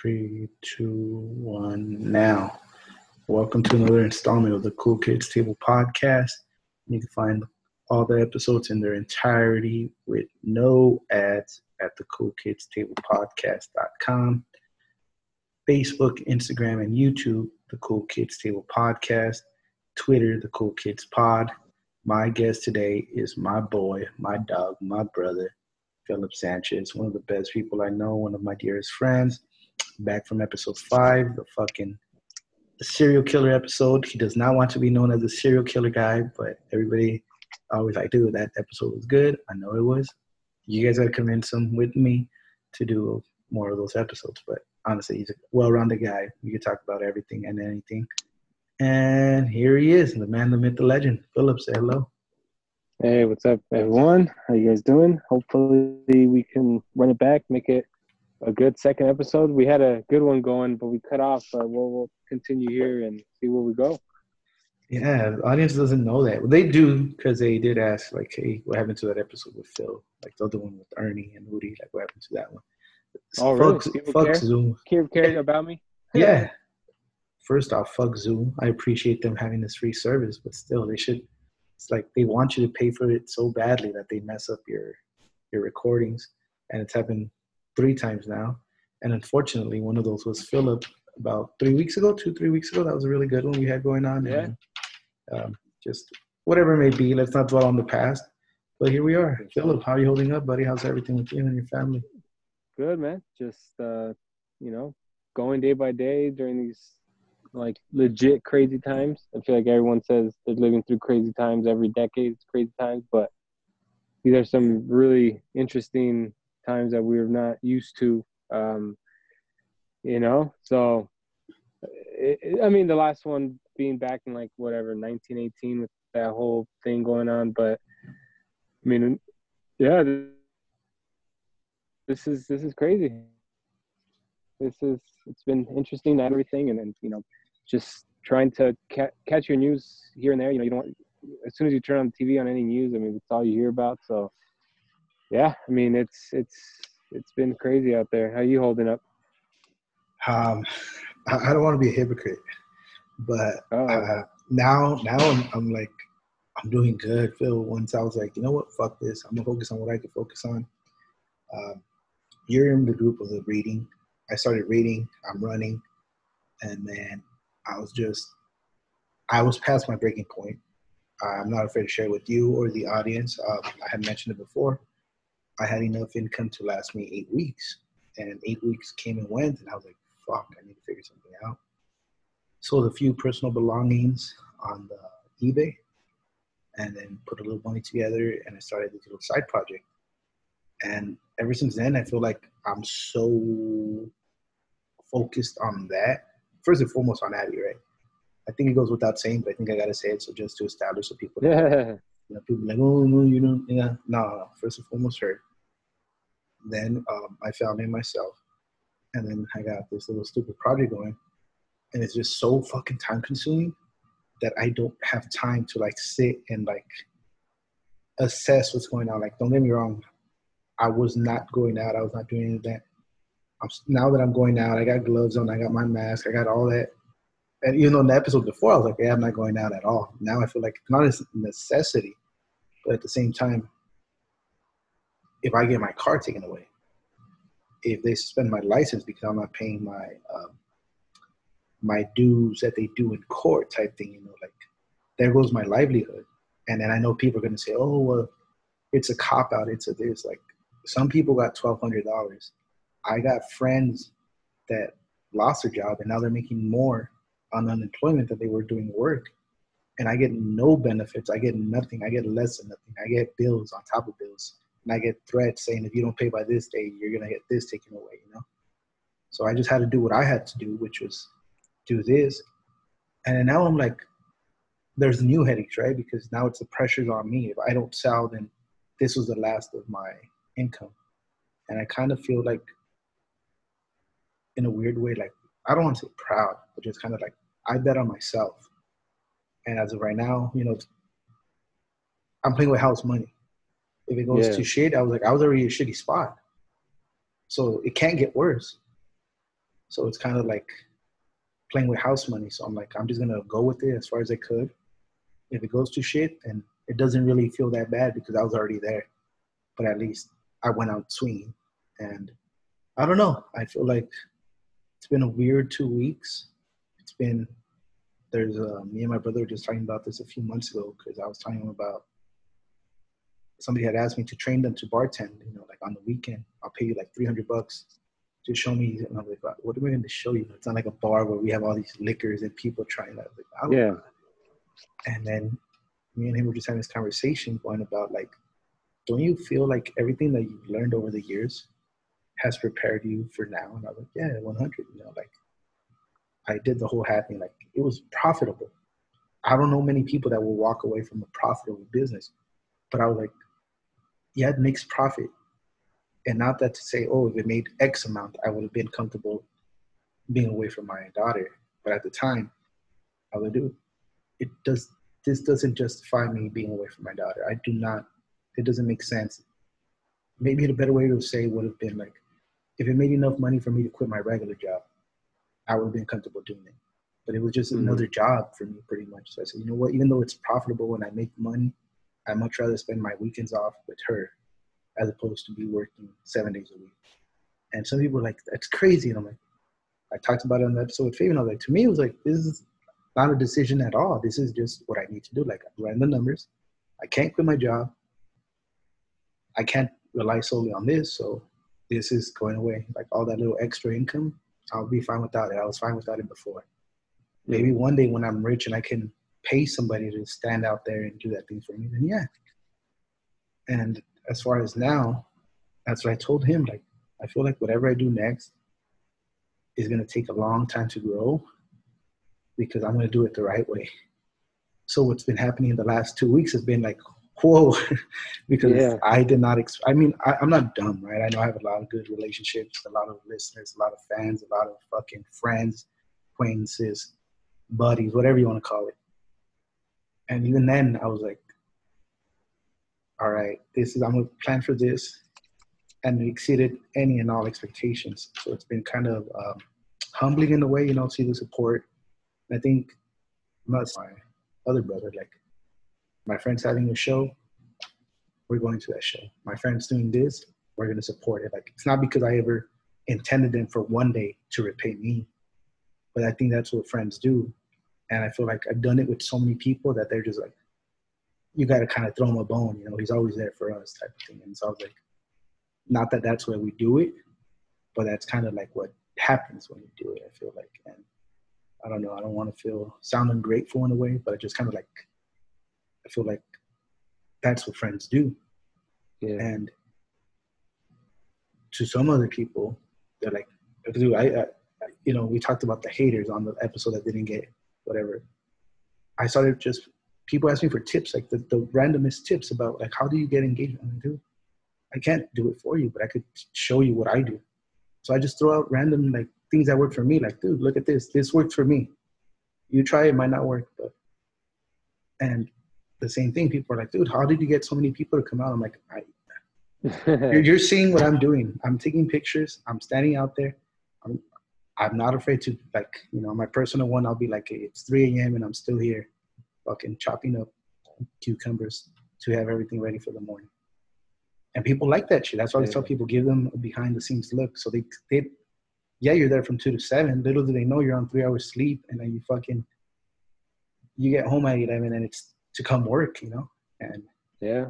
Three, two, one, now. Welcome to another installment of the Cool Kids Table podcast. You can find all the episodes in their entirety with no ads at the Cool Kids Table Podcast.com. Facebook, Instagram, and YouTube, the Cool Kids Table Podcast. Twitter, the Cool Kids Pod. My guest today is my boy, my dog, my brother, Philip Sanchez, one of the best people I know, one of my dearest friends. Back from episode five, the fucking the serial killer episode. He does not want to be known as a serial killer guy, but everybody always like, dude, that episode was good. I know it was. You guys got to convince him with me to do more of those episodes. But honestly, he's a well-rounded guy. We can talk about everything and anything. And here he is, the man, the myth, the legend. Philip, say hello. Hey, what's up, everyone? How you guys doing? Hopefully, we can run it back, make it a good second episode. We had a good one going, but we cut off. But we'll, we'll continue here and see where we go. Yeah, the audience doesn't know that. Well, they do because they did ask, like, "Hey, what happened to that episode with Phil? Like the other one with Ernie and Woody? Like, what happened to that one?" Oh, fuck, really? People fuck care? Zoom. Care, care about me? Yeah. First off, fuck Zoom. I appreciate them having this free service, but still, they should. It's like they want you to pay for it so badly that they mess up your your recordings, and it's happened three times now. And unfortunately, one of those was Philip about three weeks ago, two three weeks ago. That was a really good one we had going on. Yeah. And, um, just whatever it may be, let's not dwell on the past. But here we are, Philip. How are you holding up, buddy? How's everything with you and your family? Good, man. Just uh, you know, going day by day during these like legit crazy times. I feel like everyone says they're living through crazy times every decade. It's crazy times, but these are some really interesting times that we're not used to. Um, you know, so it, it- I mean, the last one being back in like whatever 1918 with that whole thing going on, but I mean, yeah, this is this is crazy. This is it's been interesting and everything, and then you know, just trying to ca- catch your news here and there. You know, you don't want, as soon as you turn on the TV on any news, I mean, it's all you hear about. So, yeah, I mean, it's it's it's been crazy out there. How you holding up? Um, I, I don't want to be a hypocrite, but Oh, uh, now now I'm, I'm like I'm doing good. Phil, once I was like, you know what, fuck this. I'm gonna focus on what I can focus on. Um, you're in the group of the reading. I started reading. I'm running, and then I was just I was past my breaking point. I'm not afraid to share with you or the audience. Uh, I had mentioned it before. I had enough income to last me eight weeks, and eight weeks came and went, and I was like, fuck, I need to figure something out. Sold a few personal belongings on the eBay, and then put a little money together, and I started this little side project. And ever since then, I feel like I'm so focused on that. First and foremost, on Abby, right? I think it goes without saying, but I think I gotta say it so just to establish so people yeah. You know, people like, oh no, you don't. Yeah, no, no. First and foremost, her. Then um, I found it myself, and then I got this little stupid project going, and it's just so fucking time consuming that I don't have time to like sit and like assess what's going on. Like, don't get me wrong, I was not going out. I was not doing any of that. I'm, now that I'm going out, I got gloves on. I got my mask. I got all that. And you know, in the episode before, I was like, "Yeah, I'm not going out at all." Now I feel like it's not a necessity, but at the same time, if I get my car taken away, if they suspend my license because I'm not paying my um, my dues that they do in court, type thing, you know, like there goes my livelihood. And then I know people are going to say, "Oh, well, it's a cop out. It's a this." Like some people got twelve hundred dollars. I got friends that lost their job and now they're making more on unemployment that they were doing work. And I get no benefits. I get nothing. I get less than nothing. I get bills on top of bills. And I get threats saying if you don't pay by this day, you're gonna get this taken away, you know? So I just had to do what I had to do, which was do this. And now I'm like, there's new headaches, right? Because now it's the pressure's on me. If I don't sell, then this was the last of my income. And I kind of feel like in a weird way, like I don't want to say proud, but just kind of like I bet on myself. And as of right now, you know, I'm playing with house money. If it goes Yeah. to shit, I was like, I was already in a shitty spot. So it can't get worse. So it's kind of like playing with house money. So I'm like, I'm just gonna go with it as far as I could. If it goes to shit, and it doesn't really feel that bad because I was already there. But at least I went out swinging, and I don't know. I feel like it's been a weird two weeks. It's been there's uh, me and my brother were just talking about this a few months ago because I was telling him about somebody had asked me to train them to bartend. You know, like on the weekend, I'll pay you like 300 bucks to show me. And I'm like, what are we going to show you? It's not like a bar where we have all these liquors and people trying that. Like, yeah. And then me and him were just having this conversation going about like, don't you feel like everything that you've learned over the years has prepared you for now? And I was like, yeah, 100. You know, like I did the whole hat thing. Like it was profitable. I don't know many people that will walk away from a profitable business, but I was like, yeah, it makes profit. And not that to say, oh, if it made X amount, I would have been comfortable being away from my daughter. But at the time, I would do it does this doesn't justify me being away from my daughter. I do not it doesn't make sense. Maybe the better way to say would have been like if it made enough money for me to quit my regular job, I would have been comfortable doing it. But it was just mm-hmm. another job for me pretty much. So I said, you know what, even though it's profitable and I make money, I'd much rather spend my weekends off with her as opposed to be working seven days a week. And some people are like, that's crazy. And I'm like, I talked about it on the episode with Fabian. I was like, to me, it was like, this is not a decision at all. This is just what I need to do. Like, I ran the numbers. I can't quit my job. I can't rely solely on this. So this is going away. Like, all that little extra income, I'll be fine without it. I was fine without it before. Maybe one day when I'm rich and I can pay somebody to stand out there and do that thing for me, then yeah. And as far as now, that's what I told him. Like, I feel like whatever I do next is going to take a long time to grow because I'm going to do it the right way. So what's been happening in the last two weeks has been like, whoa, because yeah. I did not. Ex- I mean, I, I'm not dumb, right? I know I have a lot of good relationships, a lot of listeners, a lot of fans, a lot of fucking friends, acquaintances, buddies, whatever you want to call it. And even then, I was like, all right, this is I'm gonna plan for this, and it exceeded any and all expectations. So it's been kind of um, humbling in a way, you know, see the support. I think that's my other brother, like my friend's having a show, we're going to that show. My friend's doing this, we're gonna support it. Like it's not because I ever intended them for one day to repay me, but I think that's what friends do. And I feel like I've done it with so many people that they're just like, you got to kind of throw him a bone. You know, he's always there for us, type of thing. And so I was like, not that that's where we do it, but that's kind of like what happens when you do it. I feel like, and I don't know, I don't want to feel sound ungrateful in a way, but just kind of like, I feel like that's what friends do. Yeah. And to some other people, they're like, dude, I, I, you know, we talked about the haters on the episode that didn't get whatever. I started just people ask me for tips, like the, the randomest tips about like how do you get engagement? I do. I can't do it for you, but I could show you what I do. So I just throw out random like things that work for me. Like, dude, look at this. This worked for me. You try it, might not work, but and the same thing. People are like, dude, how did you get so many people to come out? I'm like, I, you're, you're seeing what I'm doing. I'm taking pictures. I'm standing out there. I'm, I'm not afraid to like, you know, my personal one. I'll be like, it's 3 a.m. and I'm still here fucking chopping up cucumbers to have everything ready for the morning. And people like that shit. That's why. I tell people give them a behind the scenes look. So they they yeah, you're there from two to seven. Little do they know you're on three hours sleep and then you fucking you get home at eleven and it's to come work, you know? And yeah.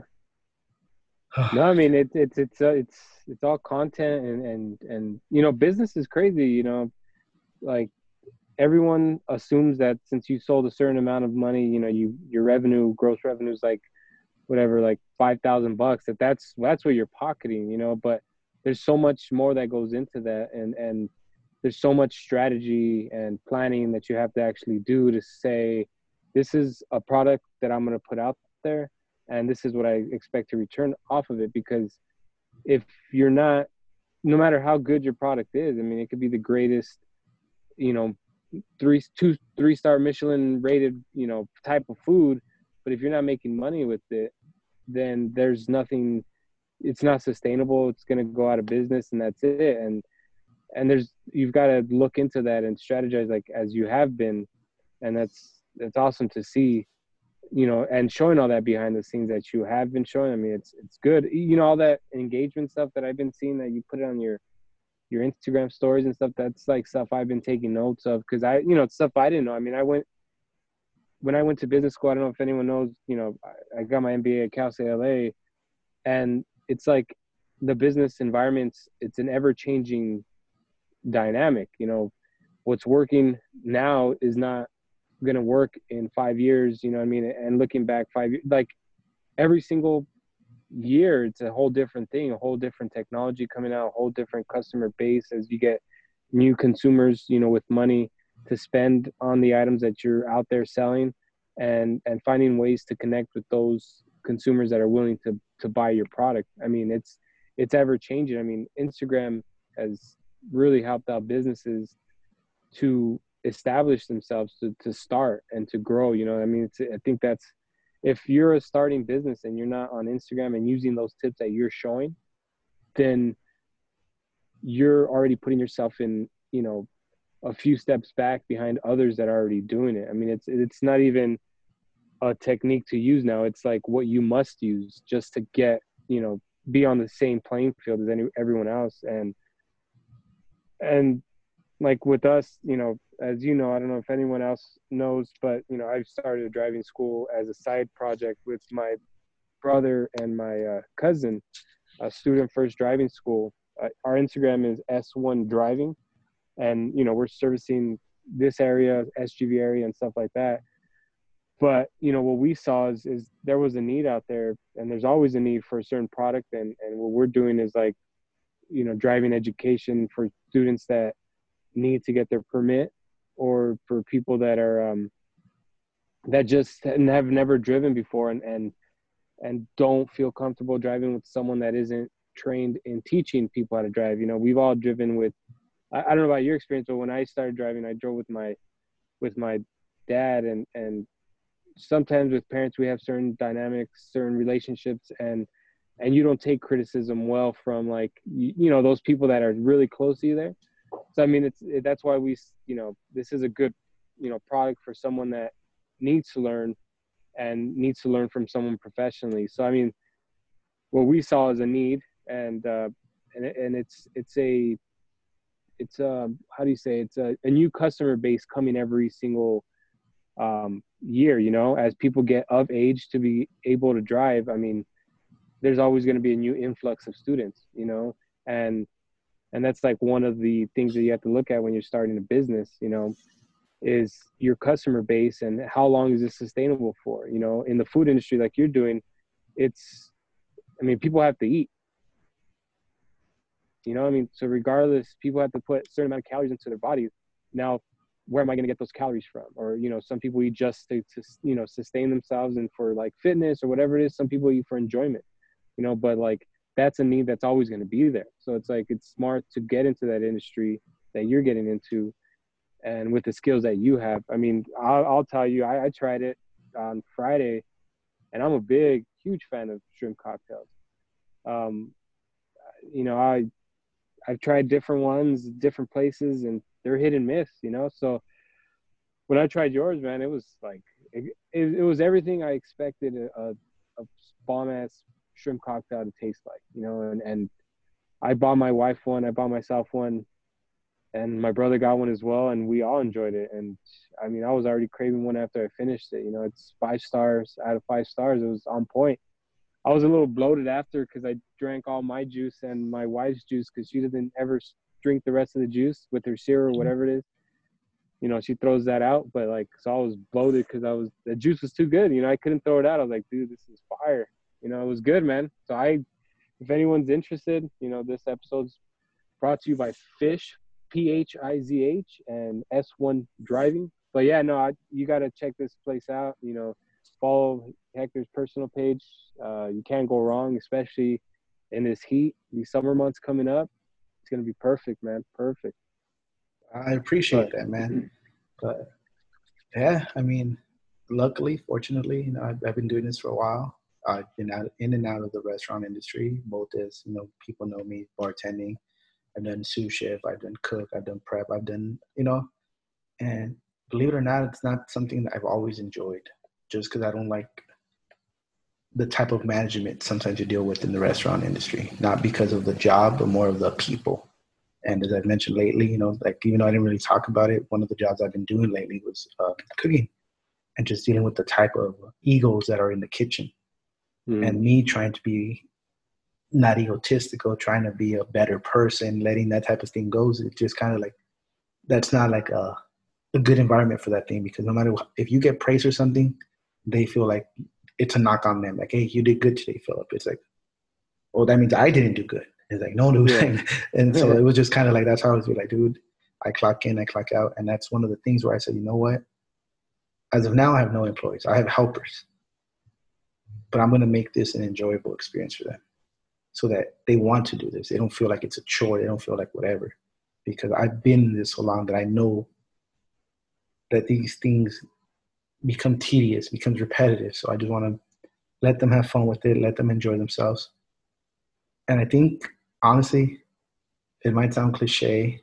no, I mean it's it's it's uh, it's it's all content and and and you know business is crazy. You know, like everyone assumes that since you sold a certain amount of money, you know, you your revenue, gross revenue is like whatever, like five thousand bucks. That that's that's what you're pocketing, you know. But there's so much more that goes into that, and and there's so much strategy and planning that you have to actually do to say, this is a product that I'm going to put out there, and this is what I expect to return off of it. Because if you're not, no matter how good your product is, I mean, it could be the greatest, you know, three two three star Michelin rated you know type of food, but if you're not making money with it, then there's nothing. It's not sustainable. It's going to go out of business, and that's it. And and there's you've got to look into that and strategize like as you have been and that's that's awesome to see you know and showing all that behind the scenes that you have been showing. I mean it's it's good. You know all that engagement stuff that i've been seeing that you put it on your your instagram stories and stuff that's like stuff i've been taking notes of. Because i you know it's stuff i didn't know. I mean i went when i went to business school i don't know if anyone knows you know i, I got my mba at cal state la and it's like the business environments it's an ever changing dynamic. You know what's working now is not going to work in five years you know i mean? And looking back five like every single year it's a whole different thing a whole different technology coming out a whole different customer base as you get new consumers you know with money to spend on the items that you're out there selling and and finding ways to connect with those consumers that are willing to to buy your product. I mean it's it's ever changing. I mean instagram has really helped out businesses to establish themselves to, to start and to grow you know i mean? I think that's if you're a starting business and you're not on instagram and using those tips that you're showing then you're already putting yourself in you know a few steps back behind others that are already doing it. I mean it's it's not even a technique to use now. It's like what you must use just to get you know be on the same playing field as any everyone else. And and like with us, you know, as you know, I don't know if anyone else knows, but you know, I've started a driving school as a side project with my brother and my uh, cousin, a student first driving school. Uh, our Instagram is S1 Driving, and you know, we're servicing this area, SGV area, and stuff like that. But you know, what we saw is, is there was a need out there, and there's always a need for a certain product, and and what we're doing is like, you know, driving education for students that need to get their permit or for people that are um, that just have never driven before and and and don't feel comfortable driving with someone that isn't trained in teaching people how to drive. You know we've all driven with I, I don't know about your experience but when i started driving i drove with my with my dad and and sometimes with parents we have certain dynamics certain relationships and and you don't take criticism well from like you, you know those people that are really close to you there so I mean, it's it, that's why we you know this is a good you know product for someone that needs to learn and needs to learn from someone professionally. So I mean, what we saw is a need, and uh, and and it's it's a it's a um, how do you say it's a, a new customer base coming every single um, year. You know, as people get of age to be able to drive. I mean, there's always going to be a new influx of students. You know, and and that's like one of the things that you have to look at when you're starting a business you know is your customer base and how long is this sustainable for? You know in the food industry like you're doing it's i mean people have to eat. You know i mean? So regardless people have to put a certain amount of calories into their bodies now where am i going to get those calories from? Or you know some people eat just to, to you know sustain themselves and for like fitness or whatever it is. Some people eat for enjoyment you know but like that's a need that's always going to be there. So it's like it's smart to get into that industry that you're getting into, and with the skills that you have. I mean, I'll, I'll tell you, I, I tried it on Friday, and I'm a big, huge fan of shrimp cocktails. Um, you know, I I've tried different ones, different places, and they're hit and miss. You know, so when I tried yours, man, it was like it, it, it was everything I expected a, a, a bomb ass shrimp cocktail to taste like, you know, and, and I bought my wife one, I bought myself one, and my brother got one as well, and we all enjoyed it. And I mean, I was already craving one after I finished it. You know, it's five stars out of five stars. It was on point. I was a little bloated after because I drank all my juice and my wife's juice because she doesn't ever drink the rest of the juice with her syrup or mm-hmm. whatever it is. You know, she throws that out, but like, so I was bloated because I was the juice was too good. You know, I couldn't throw it out. I was like, dude, this is fire you know, it was good, man. So I, if anyone's interested, you know, this episode's brought to you by Fish, P H I Z H, and S1 Driving. But yeah, no, I, you got to check this place out. You know, follow Hector's personal page. Uh, you can't go wrong, especially in this heat. These summer months coming up, it's gonna be perfect, man. Perfect. I appreciate but, that, man. But yeah, I mean, luckily, fortunately, you know, I've, I've been doing this for a while. I've been out in and out of the restaurant industry, both as you know, people know me bartending, I've done sous chef, I've done cook, I've done prep, I've done, you know, and believe it or not, it's not something that I've always enjoyed just because I don't like the type of management sometimes you deal with in the restaurant industry, not because of the job, but more of the people. And as I've mentioned lately, you know, like even though I didn't really talk about it, one of the jobs I've been doing lately was uh, cooking and just dealing with the type of egos that are in the kitchen. Mm. And me trying to be not egotistical, trying to be a better person, letting that type of thing go. It's just kind of like, that's not like a, a good environment for that thing because no matter what, if you get praise or something, they feel like it's a knock on them. Like, hey, you did good today, Philip. It's like, oh, that means I didn't do good. It's like, no, dude. Yeah. and so it was just kind of like, that's how I was like, dude, I clock in, I clock out. And that's one of the things where I said, you know what? As of now, I have no employees. I have helpers. But I'm going to make this an enjoyable experience for them so that they want to do this. They don't feel like it's a chore. They don't feel like whatever. Because I've been in this so long that I know that these things become tedious, becomes repetitive. So I just want to let them have fun with it, let them enjoy themselves. And I think honestly, it might sound cliche,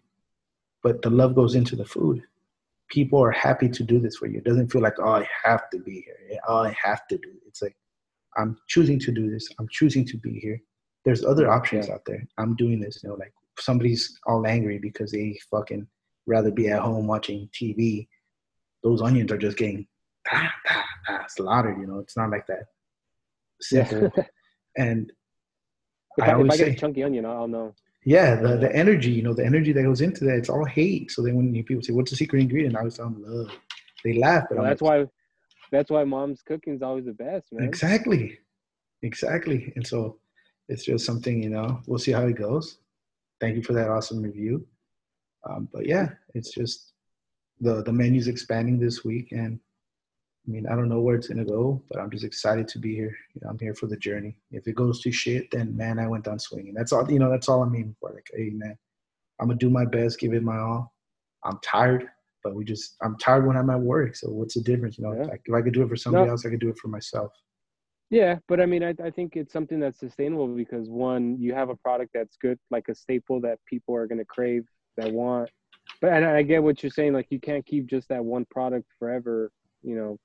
but the love goes into the food. People are happy to do this for you. It doesn't feel like, oh, I have to be here. Oh, I have to do it. It's like, I'm choosing to do this. I'm choosing to be here there's other options yeah. out there. I'm doing this, you know, like somebody's all angry because they fucking rather be at home watching TV. Those onions are just getting ah, ah, ah, slaughtered, you know. It's not like that simple. Yeah. and if I, I, if I get say, a chunky onion, I'll know. Yeah, the, the energy, you know, the energy that goes into that, it's all hate. So then when people say, "What's the secret ingredient?" I was telling love. They laugh, but well, that's like, why that's why mom's cooking is always the best, man. Exactly, exactly. And so it's just something you know we'll see how it goes. Thank you for that awesome review. Um, but yeah it's just the the menu's expanding this week and i mean i don't know where it's gonna go but i'm just excited to be here. You know, i'm here for the journey. If it goes to shit then man i went down swinging. That's all you know that's all i'm aiming for. Like hey man i'm gonna do my best give it my all. I'm tired but we just i'm tired when i'm at work so what's the difference you know yeah. like if i could do it for somebody no. else i could do it for myself yeah, but I mean, I, I think it's something that's sustainable because one, you have a product that's good, like a staple that people are going to crave, that want. But and I get what you're saying. Like, you can't keep just that one product forever, you know,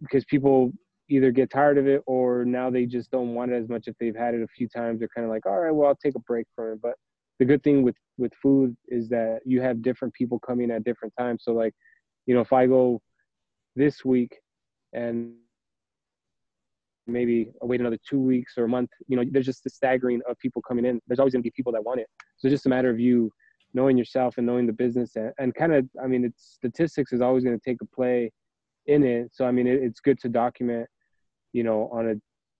because people either get tired of it or now they just don't want it as much if they've had it a few times. They're kind of like, all right, well, I'll take a break from it. But the good thing with with food is that you have different people coming at different times. So, like, you know, if I go this week and maybe wait another two weeks or a month. You know, there's just the staggering of people coming in. There's always going to be people that want it. So it's just a matter of you knowing yourself and knowing the business and, and kind of, I mean, it's statistics is always going to take a play in it. So, I mean, it, it's good to document, you know, on a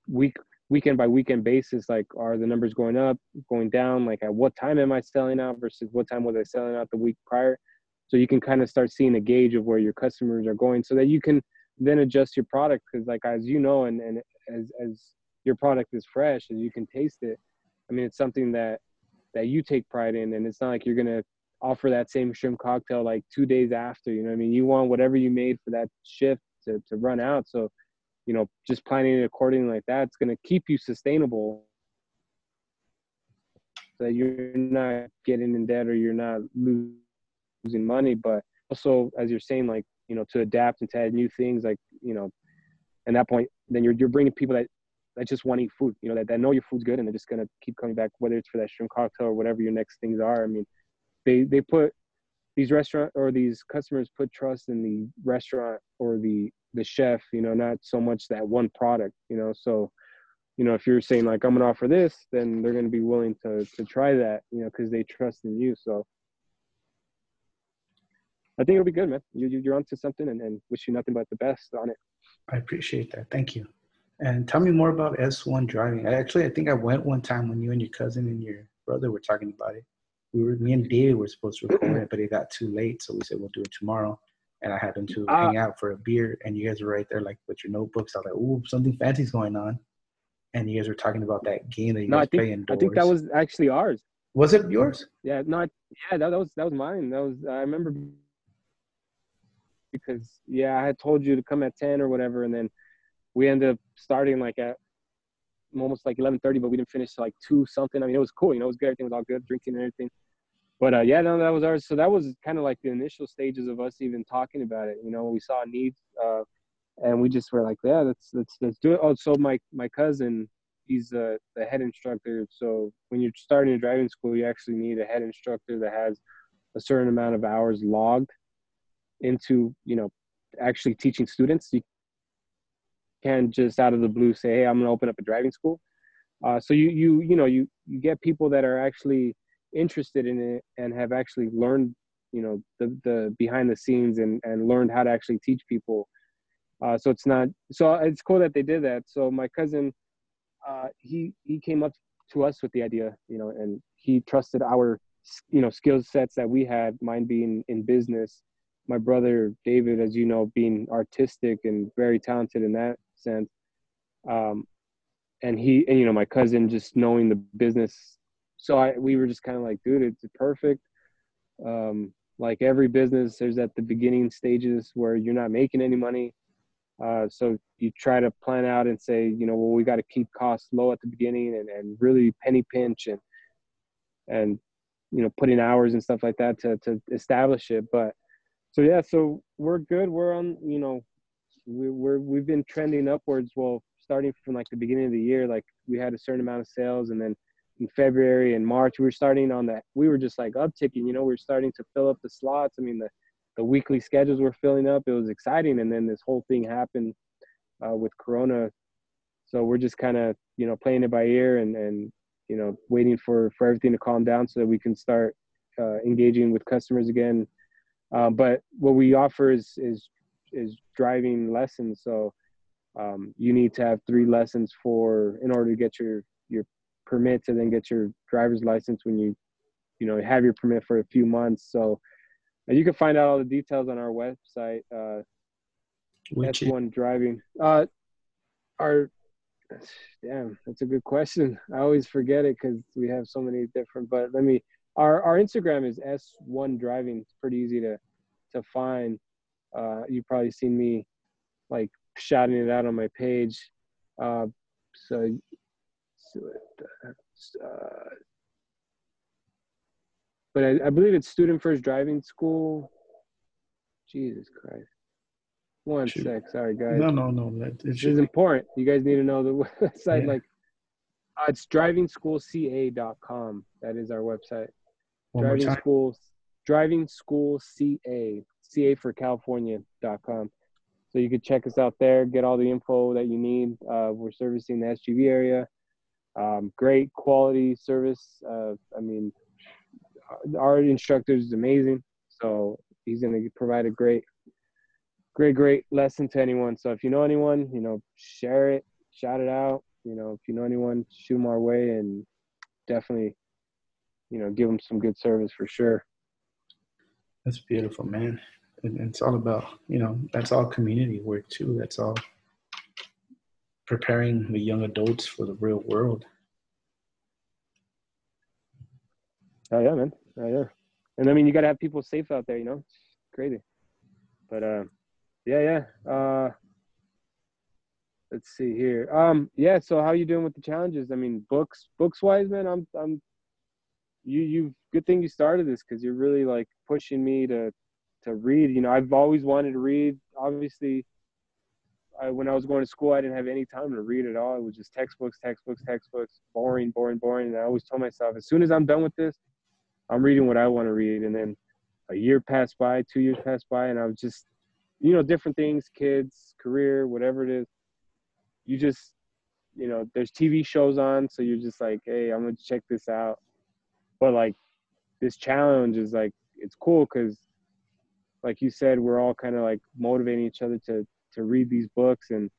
week, weekend by weekend basis, like are the numbers going up, going down? Like at what time am I selling out versus what time was I selling out the week prior? So you can kind of start seeing a gauge of where your customers are going so that you can then adjust your product because like as you know and, and as as your product is fresh and you can taste it i mean it's something that that you take pride in and it's not like you're gonna offer that same shrimp cocktail like two days after you know i mean you want whatever you made for that shift to, to run out so you know just planning it accordingly like that it's going to keep you sustainable. So that you're not getting in debt or you're not losing money but also as you're saying like you know to adapt and to add new things like you know at that point then you're, you're bringing people that that just want to eat food you know that, that know your food's good and they're just going to keep coming back whether it's for that shrimp cocktail or whatever your next things are. I mean they they put these restaurant or these customers put trust in the restaurant or the the chef you know not so much that one product you know so you know if you're saying like i'm to offer this then they're to be willing to to try that you know because they trust in you so I think it'll be good, man. You, you are onto something, and, and wish you nothing but the best on it. I appreciate that. Thank you. And tell me more about S1 driving. I actually, I think I went one time when you and your cousin and your brother were talking about it. We were, me and David were supposed to record it, but it got too late, so we said we'll do it tomorrow. And I happened to uh, hang out for a beer, and you guys were right there, like with your notebooks. I was like, "Ooh, something fancy's going on," and you guys were talking about that game that you no, guys I think, play indoors. I think that was actually ours. Was it yours? Yeah, no, yeah, that, that was that was mine. That was I remember because yeah, I had told you to come at ten or whatever, and then we ended up starting like at almost like 11:30, but we didn't finish till like two something. I mean, it was cool. You know, it was good. Everything was all good, drinking and everything. But uh, yeah, no, that was ours. So that was kind of like the initial stages of us even talking about it. You know, we saw needs, uh, and we just were like, yeah, let's let's let's do it. Oh, so my my cousin, he's uh, the head instructor. So when you're starting a driving school, you actually need a head instructor that has a certain amount of hours logged into you know actually teaching students. You can't just out of the blue say, "Hey, I'm to open up a driving school." Uh, so you you you know you you get people that are actually interested in it and have actually learned you know the the behind the scenes and and learned how to actually teach people. Uh, so it's not so it's cool that they did that. So my cousin, uh, he he came up to us with the idea, you know, and he trusted our you know skill sets that we had, mine being in business my brother David, as you know, being artistic and very talented in that sense. Um, and he, and you know, my cousin just knowing the business. So I, we were just kind of like, dude, it's perfect. Um, like every business, there's at the beginning stages where you're not making any money. Uh, so you try to plan out and say, you know, well, we got to keep costs low at the beginning and, and really penny pinch and, and, you know, putting hours and stuff like that to, to establish it. But, so yeah, so we're good. We're on, you know, we, we're we've been trending upwards. Well, starting from like the beginning of the year, like we had a certain amount of sales, and then in February and March, we were starting on that. We were just like upticking. You know, we are starting to fill up the slots. I mean, the the weekly schedules were filling up. It was exciting, and then this whole thing happened uh, with Corona. So we're just kind of you know playing it by ear and and you know waiting for for everything to calm down so that we can start uh, engaging with customers again um, but what we offer is is is driving lessons. So um, you need to have three lessons for in order to get your your permit to then get your driver's license when you you know have your permit for a few months. So uh, you can find out all the details on our website. Uh, Which one driving. Uh, our damn, that's a good question. I always forget it because we have so many different. But let me our our Instagram is S1 Driving. It's pretty easy to to find. Uh, you've probably seen me like shouting it out on my page. Uh, so uh, but I, I, believe it's Student First Driving School. Jesus Christ. One Shoot. sec, sorry guys. No, no, no. That, it is important. You guys need to know the website. Yeah. Like, uh, it's drivingschoolca.com. That is our website. One driving school, driving school ca, ca for California.com. So you could check us out there, get all the info that you need. Uh, we're servicing the SGV area. Um, great quality service. Uh, I mean, our instructor is amazing. So he's going to provide a great, great, great lesson to anyone. So if you know anyone, you know, share it, shout it out. You know, if you know anyone, shoot them our way and definitely you know give them some good service for sure that's beautiful man and it's all about you know that's all community work too that's all preparing the young adults for the real world. Oh yeah man. Oh yeah. And i mean you got to have people safe out there you know? It's crazy. But uh yeah yeah. Uh let's see here. Um yeah so how you doing with the challenges? I mean books books wise man i'm i'm you you good thing you started this because you're really like pushing me to to read. You know, I've always wanted to read. Obviously, I, when I was going to school, I didn't have any time to read at all. It was just textbooks, textbooks, textbooks, boring, boring, boring. And I always told myself, as soon as I'm done with this, I'm reading what I want to read. And then a year passed by, two years passed by, and I was just, you know, different things, kids, career, whatever it is. You just, you know, there's TV shows on, so you're just like, hey, I'm gonna check this out but like this challenge is like it's cool because like you said we're all kind of like motivating each other to to read these books and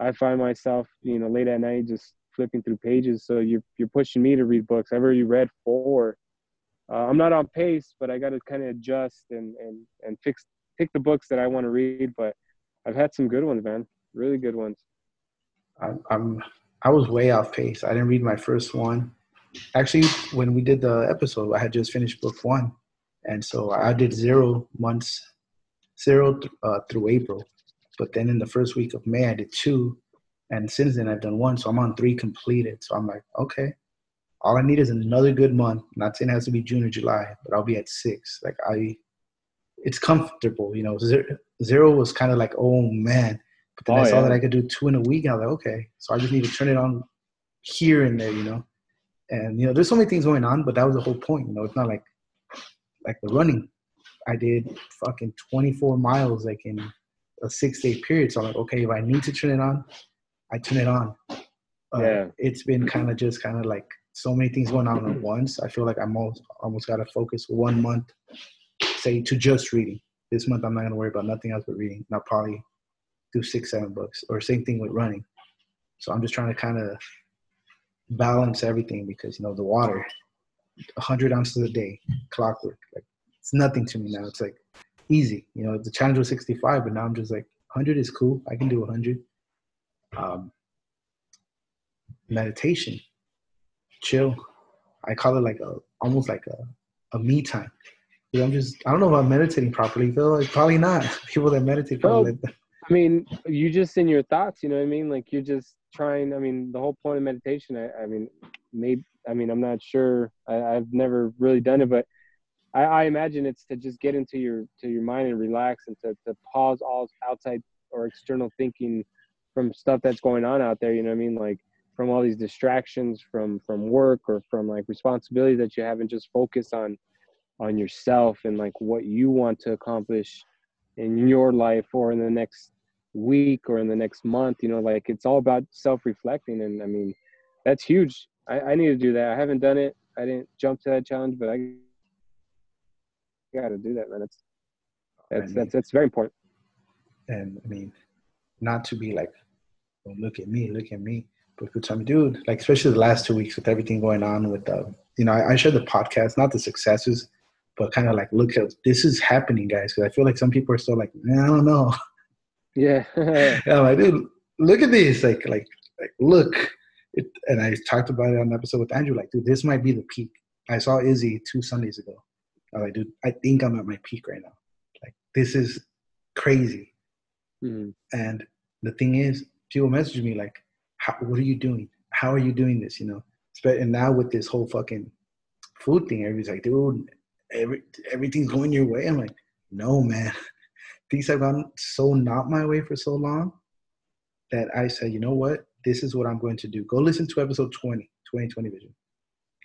i find myself you know late at night just flipping through pages. So you're you're pushing me to read books. I've already read four. Uh, i'm not on pace but i got to kind of adjust and and and fix pick the books that i want to read but i've had some good ones man. Really good ones. I'm, I'm i was way off pace. I didn't read my first one. Actually when we did the episode i had just finished book one and so i did zero months zero uh, through april but then in the first week of may i did two And since then, I've done one, so I'm on three completed. So I'm like, okay, all I need is another good month. Not saying it has to be June or July, but I'll be at six. Like I, it's comfortable, you know. Zero, zero was kind of like, oh man, but then oh, I saw yeah. that I could do two in a week. I was like, okay, so I just need to turn it on here and there, you know. And you know, there's so many things going on, but that was the whole point. You know, it's not like like the running. I did fucking 24 miles like in a six day period. So I'm like, okay, if I need to turn it on, I turn it on. Uh, yeah. It's been kind of just kind of like so many things going on at once. I feel like I'm almost almost got to focus one month, say to just reading. This month I'm not gonna worry about nothing else but reading. And I'll probably do six, seven books. Or same thing with running. So I'm just trying to kind of balance everything because you know the water, 100 ounces a day, clockwork. Like it's nothing to me now. It's like easy. You know, the challenge was 65, but now I'm just like 100 is cool. I can do 100. Um, meditation, chill. I call it like a almost like a, a me time. I'm just I don't know if I'm meditating properly though. Like probably not. People that meditate probably. I mean, you just in your thoughts. You know what I mean? Like you're just trying. I mean, the whole point of meditation. I, I mean, maybe. I mean, I'm not sure. I, I've never really done it, but I, I imagine it's to just get into your to your mind and relax and to, to pause all outside or external thinking from stuff that's going on out there. You know what I mean? Like from all these distractions from from work or from like responsibilities that you have and just focus on on yourself and like what you want to accomplish in your life or in the next week or in the next month you know like it's all about self-reflecting and i mean that's huge I, I need to do that i haven't done it i didn't jump to that challenge but i got to do that man it's that's I mean, that's that's very important and i mean not to be like oh, look at me look at me but good time dude like especially the last two weeks with everything going on with the you know i, I share the podcast not the successes but kind of like look at this is happening guys because i feel like some people are still like i don't know yeah. I'm like, dude, look at this. Like, like, like, look. It, and I talked about it on the episode with Andrew. Like, dude, this might be the peak. I saw Izzy two Sundays ago. I was like, dude, I think I'm at my peak right now. Like, this is crazy. Mm-hmm. And the thing is, people message me like, what are you doing? How are you doing this? You know, and now with this whole fucking food thing, everybody's like, dude, every, everything's going your way. I'm like, no, man things have gone so not my way for so long that I said, you know what? This is what I'm going to do. Go listen to episode 20, 2020 Vision.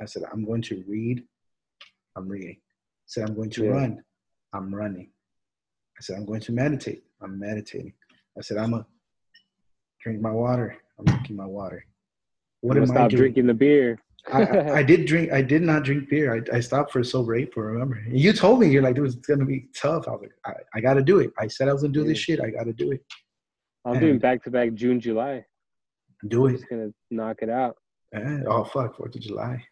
I said, I'm going to read. I'm reading. I said, I'm going to yeah. run. I'm running. I said, I'm going to meditate. I'm meditating. I said, I'm going to drink my water. I'm drinking my water. What am stop I doing? drinking the beer. I, I, did drink. I did not drink beer. I, I stopped for a sober April. Remember? You told me you're like it was gonna be tough. I was like, I, I got to do it. I said I was gonna do this shit. I got to do it. I'm and doing back to back June, July. Do it. Just gonna knock it out. Yeah. Oh fuck, Fourth of July.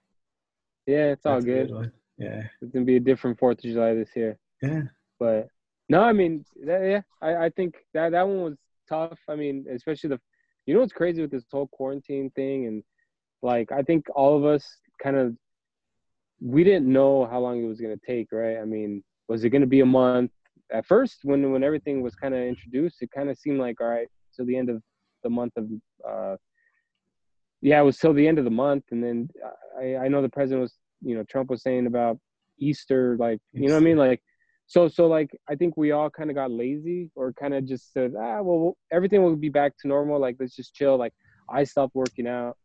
Yeah, it's all good yeah. It's gonna be a different Fourth of July this year. Yeah. But no, I mean, that, yeah, I, I think that that one was tough. I mean, especially the, you know, what's crazy with this whole quarantine thing and like I think all of us kind of we didn't know how long it was going to take, right? I mean, was it going to be a month? At first, when when everything was kind of introduced, it kind of seemed like all right, so the end of the month of uh, yeah, it was till the end of the month, and then I I know the president was you know Trump was saying about Easter, like you know what I mean, like so so like I think we all kind of got lazy or kind of just said ah well everything will be back to normal, like let's just chill. Like I stopped working out.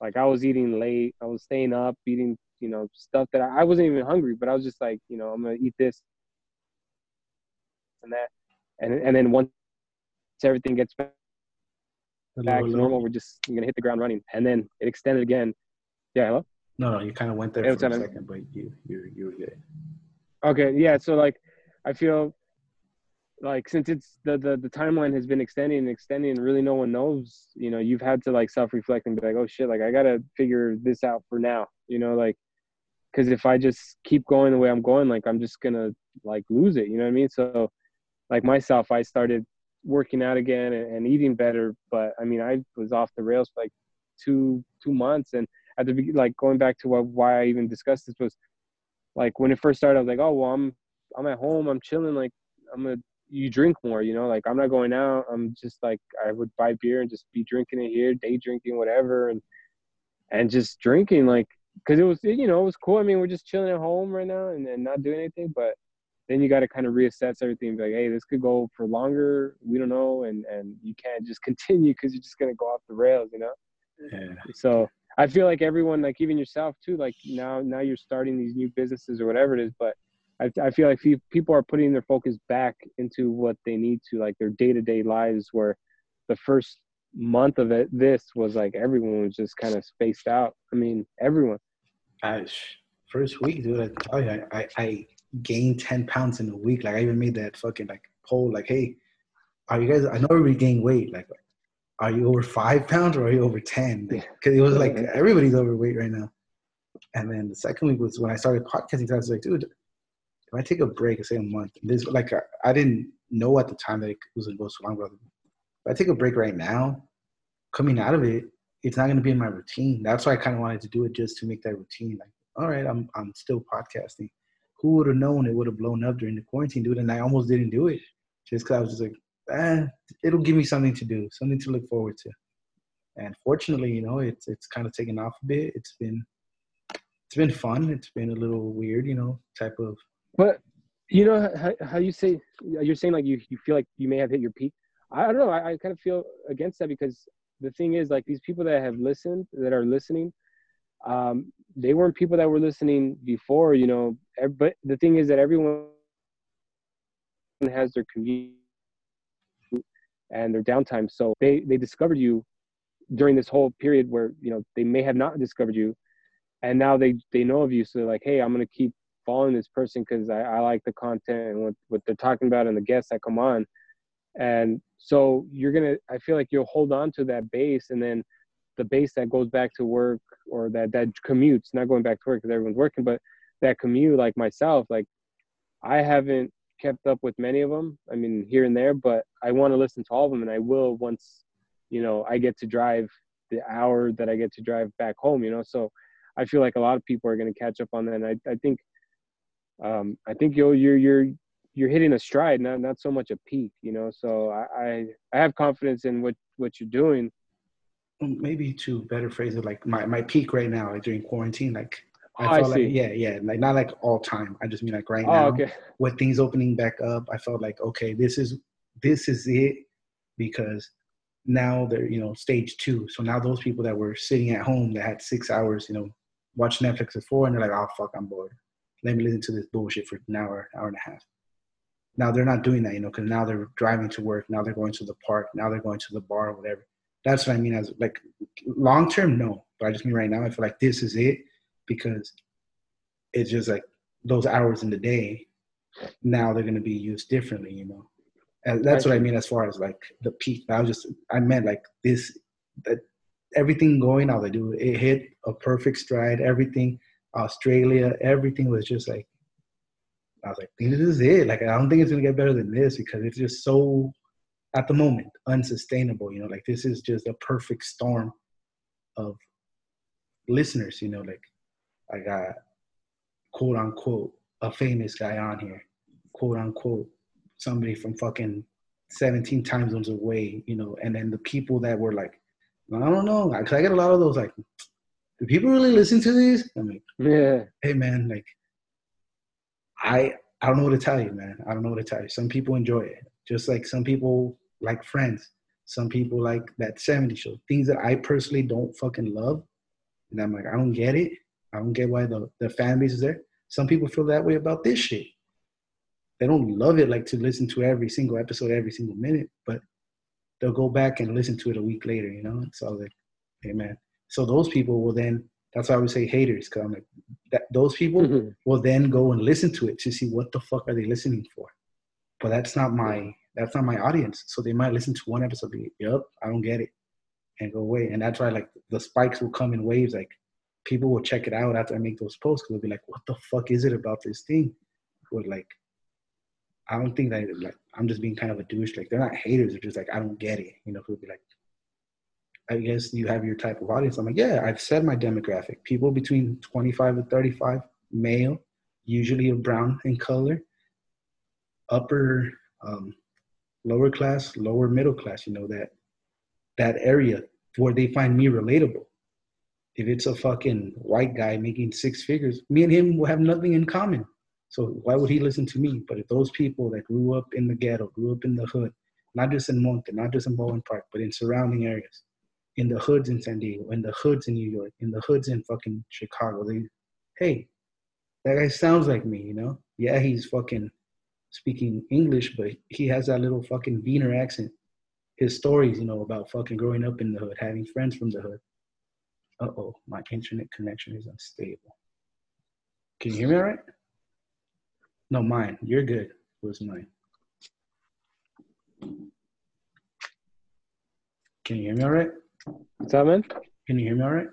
Like I was eating late, I was staying up, eating, you know, stuff that I, I wasn't even hungry, but I was just like, you know, I'm gonna eat this and that, and and then once everything gets back, back to normal, we're just gonna hit the ground running, and then it extended again. Yeah, hello. No, no, you kind of went there for a second, but you you you were good. Okay, yeah. So like, I feel like since it's the, the the timeline has been extending and extending and really no one knows you know you've had to like self-reflect and be like oh shit like i gotta figure this out for now you know like because if i just keep going the way i'm going like i'm just gonna like lose it you know what i mean so like myself i started working out again and, and eating better but i mean i was off the rails for like two two months and at the like going back to what why i even discussed this was like when it first started i was like oh well i'm i'm at home i'm chilling like i'm gonna you drink more. You know, like I'm not going out. I'm just like I would buy beer and just be drinking it here, day drinking, whatever, and and just drinking like because it was you know it was cool. I mean, we're just chilling at home right now and, and not doing anything, but then you got to kind of reassess everything. Be like, hey, this could go for longer. We don't know, and and you can't just continue because you're just gonna go off the rails, you know. Yeah. So I feel like everyone, like even yourself too, like now now you're starting these new businesses or whatever it is, but I, I feel like people are putting their focus back into what they need to, like their day to day lives, where the first month of it, this was like everyone was just kind of spaced out. I mean, everyone. I, first week, dude, I tell you, I, I, I gained 10 pounds in a week. Like, I even made that fucking like poll, like, hey, are you guys, I know we gained weight. Like, are you over five pounds or are you over 10? Because it was like everybody's overweight right now. And then the second week was when I started podcasting. I was like, dude, if I take a break, say a month, this like I, I didn't know at the time that it was gonna go so long, but if I take a break right now, coming out of it, it's not gonna be in my routine. That's why I kind of wanted to do it just to make that routine. Like, all right, I'm I'm still podcasting. Who would have known it would have blown up during the quarantine, dude? And I almost didn't do it just because I was just like, eh, it'll give me something to do, something to look forward to. And fortunately, you know, it's it's kind of taken off a bit. It's been it's been fun. It's been a little weird, you know, type of but you know how, how you say you're saying like you, you feel like you may have hit your peak. I, don't know. I, I kind of feel against that because the thing is like these people that have listened that are listening, um, they weren't people that were listening before. You know, but the thing is that everyone has their commute and their downtime. So they they discovered you during this whole period where you know they may have not discovered you, and now they they know of you. So they're like, hey, I'm gonna keep following this person because I, I like the content and what, what they're talking about and the guests that come on. And so you're gonna I feel like you'll hold on to that base and then the base that goes back to work or that that commutes, not going back to work because everyone's working, but that commute like myself, like I haven't kept up with many of them. I mean, here and there, but I want to listen to all of them, and I will once, you know, I get to drive the hour that I get to drive back home. You know, so I feel like a lot of people are going to catch up on that. And I, I think um, I think you're you're you're you're hitting a stride, not not so much a peak, you know. So I I, I have confidence in what what you're doing. Maybe to better phrase it, like my my peak right now, like during quarantine, like I oh, felt I like yeah yeah like not like all time. I just mean like right oh, now, okay. with things opening back up, I felt like okay, this is this is it because now they're you know stage two. So now those people that were sitting at home that had six hours, you know, watch Netflix at four, and they're like, oh fuck, I'm bored let me listen to this bullshit for an hour, hour and a half. Now they're not doing that, you know, because now they're driving to work, now they're going to the park, now they're going to the bar, or whatever. That's what I mean as like long term, no. But I just mean right now, I feel like this is it because it's just like those hours in the day. Now they're gonna be used differently, you know. And that's what I mean as far as like the peak. I was just I meant like this that everything going out. They do it hit a perfect stride. Everything Australia, everything was just like, I was like, this is it. Like, I don't think it's gonna get better than this because it's just so, at the moment, unsustainable. You know, like this is just a perfect storm of listeners. You know, like I got quote unquote a famous guy on here, quote unquote somebody from fucking 17 time zones away. You know, and then the people that were like, I don't know, because I get a lot of those like do people really listen to these? I'm like, yeah. Hey man, like, I I don't know what to tell you, man. I don't know what to tell you. Some people enjoy it, just like some people like Friends. Some people like that 70 show. Things that I personally don't fucking love, and I'm like, I don't get it. I don't get why the the fan base is there. Some people feel that way about this shit. They don't love it like to listen to every single episode every single minute, but they'll go back and listen to it a week later, you know? So I was like, hey man, so those people will then, that's why I would say haters, because I'm like, that, those people mm-hmm. will then go and listen to it to see what the fuck are they listening for. But that's not my, that's not my audience. So they might listen to one episode, be, yep, I don't get it, and go away. And that's why like the spikes will come in waves. Like people will check it out after I make those posts because they'll be like, what the fuck is it about this thing? Or like, I don't think that like I'm just being kind of a douche. Like they're not haters. They're just like I don't get it. You know, who'll be like, I guess you have your type of audience. I'm like, yeah, I've said my demographic. People between 25 and 35, male, usually of brown in color, upper um, lower class, lower middle class, you know, that that area where they find me relatable. If it's a fucking white guy making six figures, me and him will have nothing in common. So why would he listen to me? But if those people that grew up in the ghetto, grew up in the hood, not just in Monte, not just in Baldwin Park, but in surrounding areas, in the hoods in San Diego, in the hoods in New York, in the hoods in fucking Chicago, they, hey, that guy sounds like me, you know? Yeah, he's fucking speaking English, but he has that little fucking Wiener accent. His stories, you know, about fucking growing up in the hood, having friends from the hood. Uh oh, my internet connection is unstable. Can you hear me all right? No, mine. You're good. It was mine. Can you hear me all right? What's up, man? Can you hear me all right?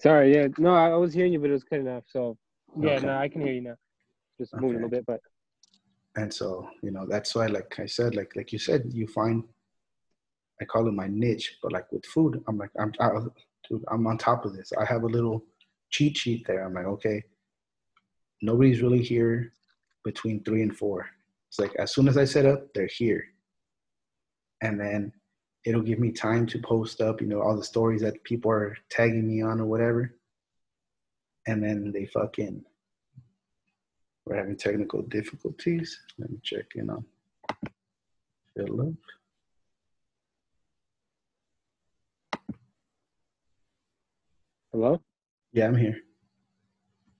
Sorry, yeah. No, I was hearing you, but it was cutting off. So, yeah, Okay. no, I can hear you now. Just moving a little bit, but and so you know that's why like i said like like you said you find i call it my niche but like with food i'm like i'm I, dude, i'm on top of this. I have a little cheat sheet there. I'm like okay nobody's really here between three and four. It's like as soon as i set up they're here. And then it'll give me time to post up you know all the stories that people are tagging me on or whatever. And then they fucking we're having technical difficulties. Let me check in on Philip. Hello? Yeah, I'm here.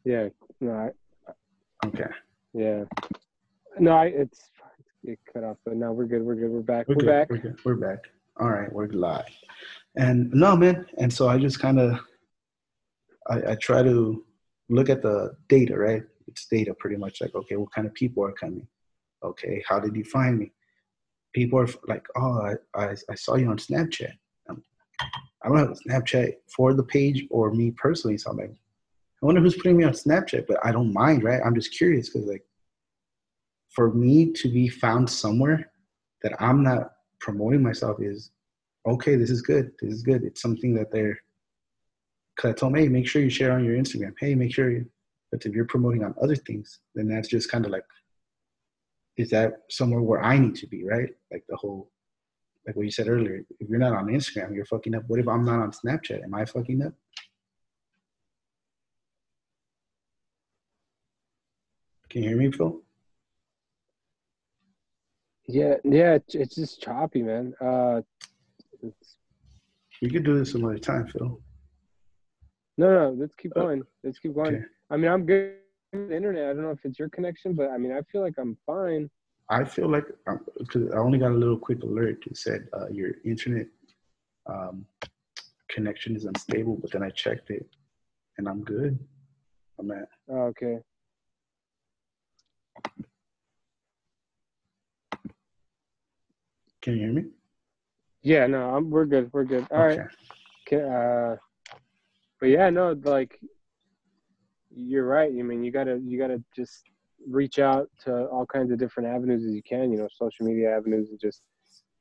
Yeah, no, I, Okay. yeah. No, I, it's, it cut off, but now we're good. We're good. We're back. We're, good. back. We're good. We're back. All right, we're live. And no, man. And so I just kind of, I, I try to look at the data, right? It's data pretty much like, okay, what kind of people are coming? Okay, how did you find me? People are like, oh, I, I, I saw you on Snapchat. I don't have Snapchat for the page or me personally. something. I wonder who's putting me on Snapchat, but I don't mind, right? I'm just curious because, like, for me to be found somewhere that I'm not promoting myself is okay. This is good. This is good. It's something that they're. Cause I told them, hey, make sure you share on your Instagram. Hey, make sure you. But if you're promoting on other things, then that's just kind of like, is that somewhere where I need to be, right? Like the whole, like what you said earlier. If you're not on Instagram, you're fucking up. What if I'm not on Snapchat? Am I fucking up? Can you hear me, Phil? Yeah, yeah. It's, just choppy, man. Uh, We could do this another time, Phil. no, no. Let's keep going. Let's keep going. Okay. I mean, I'm good with the internet. I don't know if it's your connection, but I mean, I feel like I'm fine. I feel like because I only got a little quick alert. It said uh, your internet um, connection is unstable, but then I checked it, and I'm good. I'm at okay. Can you hear me? Yeah, no, I'm, we're good. We're good. All right. okay. Okay, uh, but yeah, no, like you're right. I mean, you gotta you gotta just reach out to all kinds of different avenues as you can. You know, social media avenues, and just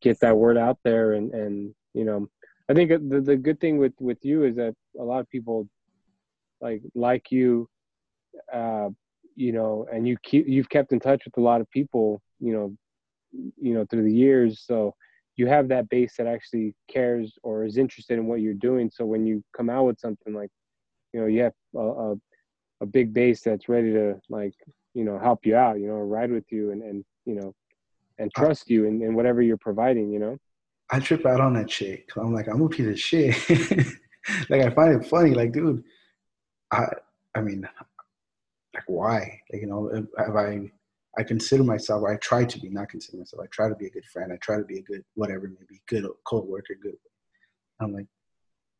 get that word out there. And and you know, I think the the good thing with with you is that a lot of people like like you, uh, you know, and you keep you've kept in touch with a lot of people. You know, you know through the years, so you have that base that actually cares or is interested in what you're doing. So when you come out with something like, you know, you have a, a, a big base that's ready to like, you know, help you out, you know, ride with you and, and you know, and uh, trust you in, in whatever you're providing, you know? I trip out on that shit. I'm like, I'm a piece of shit. like I find it funny. Like, dude, I I mean, like why? Like, you know, have I I consider myself, or I try to be, not consider myself. I try to be a good friend. I try to be a good whatever, maybe good co-worker, good. I'm like,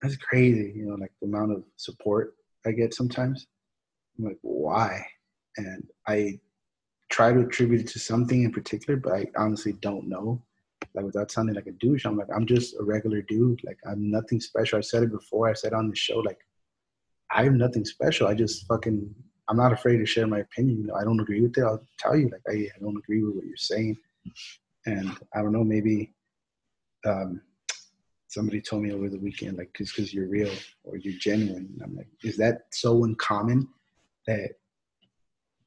that's crazy. You know, like the amount of support I get sometimes. I'm like, why? And I try to attribute it to something in particular, but I honestly don't know. Like without sounding like a douche, I'm like, I'm just a regular dude. Like I'm nothing special. I said it before. I said on the show, like I'm nothing special. I just fucking I'm not afraid to share my opinion. You know, I don't agree with it. I'll tell you, like I, I don't agree with what you're saying. And I don't know, maybe um, somebody told me over the weekend, like, because you're real or you're genuine. I'm like, is that so uncommon that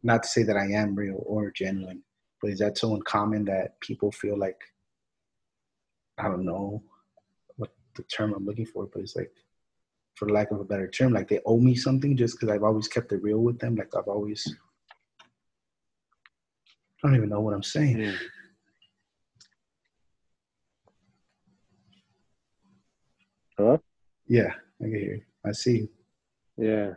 not to say that I am real or genuine, but is that so uncommon that people feel like I don't know what the term I'm looking for, but it's like, for lack of a better term, like they owe me something just because I've always kept it real with them. Like I've always, I don't even know what I'm saying. Mm. Hello? Yeah, I can hear you. I see you. Yeah.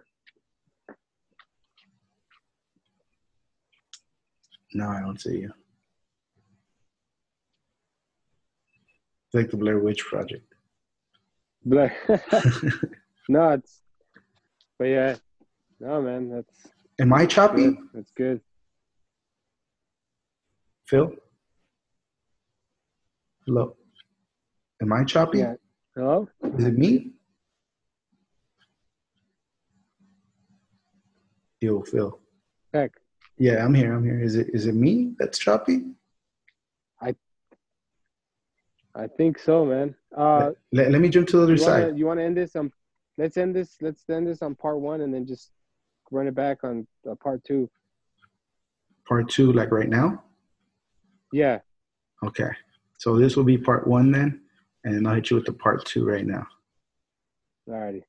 No, I don't see you. It's like the Blair Witch Project. Blair. no, it's but yeah. No man, that's Am I choppy, good. That's good. Phil? Hello. Am I choppy? Yeah. Hello? Is it me? Yo, Phil. Heck. Yeah, I'm here. I'm here. Is it is it me that's choppy? I I think so, man. Uh Let, let me jump to the other you wanna, side. you wanna end this on let's end this let's end this on part one and then just run it back on uh, part two. Part two, like right now. Yeah. Okay. So this will be part one then, and I'll hit you with the part two right now. Alrighty.